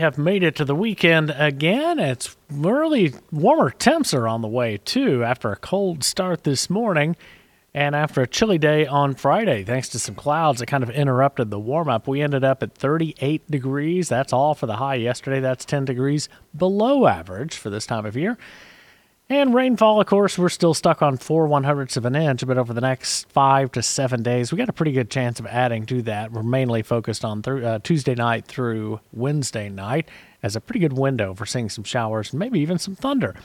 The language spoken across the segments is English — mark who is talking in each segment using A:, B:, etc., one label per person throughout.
A: have made it to the weekend again. It's early warmer temps are on the way too after a cold start this morning and after a chilly day on Friday. Thanks to some clouds that kind of interrupted the warm up, we ended up at 38 degrees. That's all for the high yesterday. That's 10 degrees below average for this time of year. And rainfall, of course, we're still stuck on four one hundredths of an inch, but over the next five to seven days, we got a pretty good chance of adding to that. We're mainly focused on th- uh, Tuesday night through Wednesday night as a pretty good window for seeing some showers, and maybe even some thunder.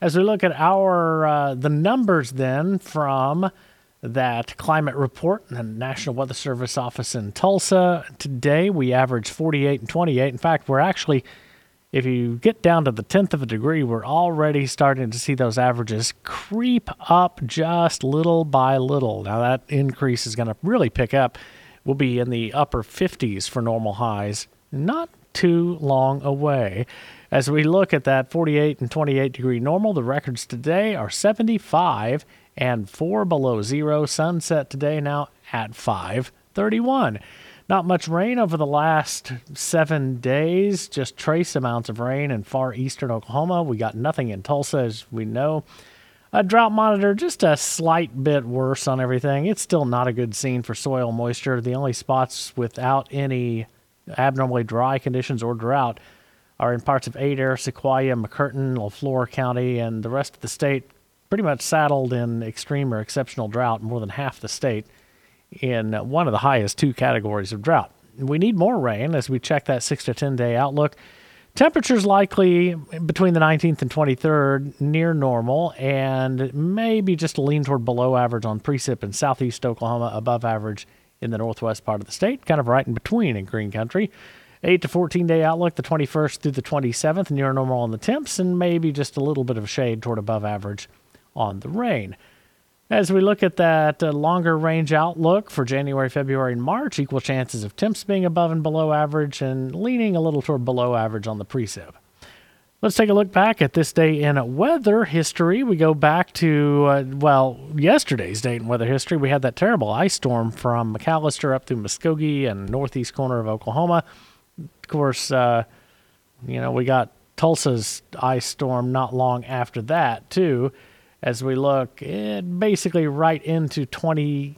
A: As we look at our uh, the numbers then from that climate report and the National Weather Service office in Tulsa today, we averaged 48 and 28. In fact, we're actually if you get down to the tenth of a degree, we're already starting to see those averages creep up just little by little. Now, that increase is going to really pick up. We'll be in the upper 50s for normal highs, not too long away. As we look at that 48 and 28 degree normal, the records today are 75 and 4 below zero. Sunset today now at 531. Not much rain over the last seven days, just trace amounts of rain in far eastern Oklahoma. We got nothing in Tulsa, as we know. A drought monitor, just a slight bit worse on everything. It's still not a good scene for soil moisture. The only spots without any abnormally dry conditions or drought are in parts of Adair, Sequoyah, McCurtain, LeFlore County, and the rest of the state pretty much saddled in extreme or exceptional drought, more than half the state in one of the highest two categories of drought. We need more rain as we check that 6 to 10 day outlook. Temperatures likely between the 19th and 23rd near normal, and maybe just lean toward below average on precip in southeast Oklahoma, above average in the northwest part of the state, kind of right in between in green country. 8 to 14 day outlook, the 21st through the 27th, near normal on the temps, and maybe just a little bit of shade toward above average on the rain. As we look at that uh, longer range outlook for January, February, and March, equal chances of temps being above and below average and leaning a little toward below average on the precip. Let's take a look back at this day in weather history. We go back to, uh, well, yesterday's date in weather history. We had that terrible ice storm from McAlester up through Muskogee and northeast corner of Oklahoma. Of course, uh, you know, we got Tulsa's ice storm not long after that, too as we look eh, basically right into 20,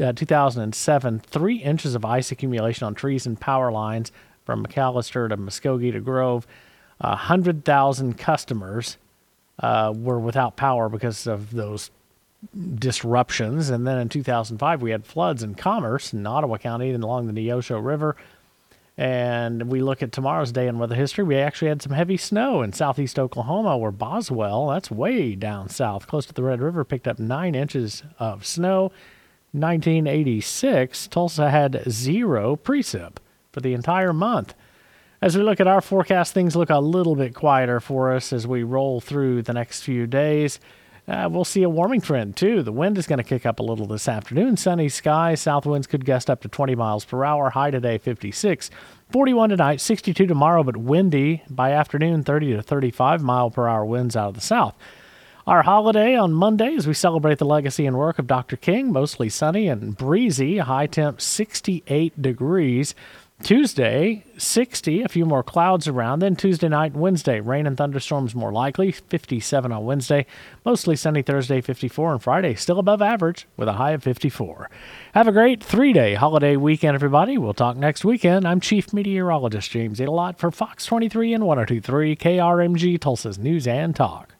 A: uh, 2007, three inches of ice accumulation on trees and power lines from McAlester to Muskogee to Grove. Uh, 100,000 customers uh, were without power because of those disruptions. And then in 2005, we had floods in Commerce in Ottawa County and along the Neosho River. And we look at tomorrow's day in weather history. We actually had some heavy snow in southeast Oklahoma, where Boswell, that's way down south, close to the Red River, picked up nine inches of snow. 1986, Tulsa had zero precip for the entire month. As we look at our forecast, things look a little bit quieter for us as we roll through the next few days. Uh, we'll see a warming trend too. The wind is going to kick up a little this afternoon. Sunny skies. South winds could gust up to 20 miles per hour. High today 56. 41 tonight, 62 tomorrow, but windy by afternoon, 30 to 35 mile per hour winds out of the south. Our holiday on Monday as we celebrate the legacy and work of Dr. King, mostly sunny and breezy, high temp 68 degrees. Tuesday, 60, a few more clouds around. Then Tuesday night and Wednesday, rain and thunderstorms more likely, 57 on Wednesday. Mostly sunny Thursday, 54, and Friday still above average with a high of 54. Have a great three day holiday weekend, everybody. We'll talk next weekend. I'm Chief Meteorologist James Lot for Fox 23 and 1023 KRMG Tulsa's News and Talk.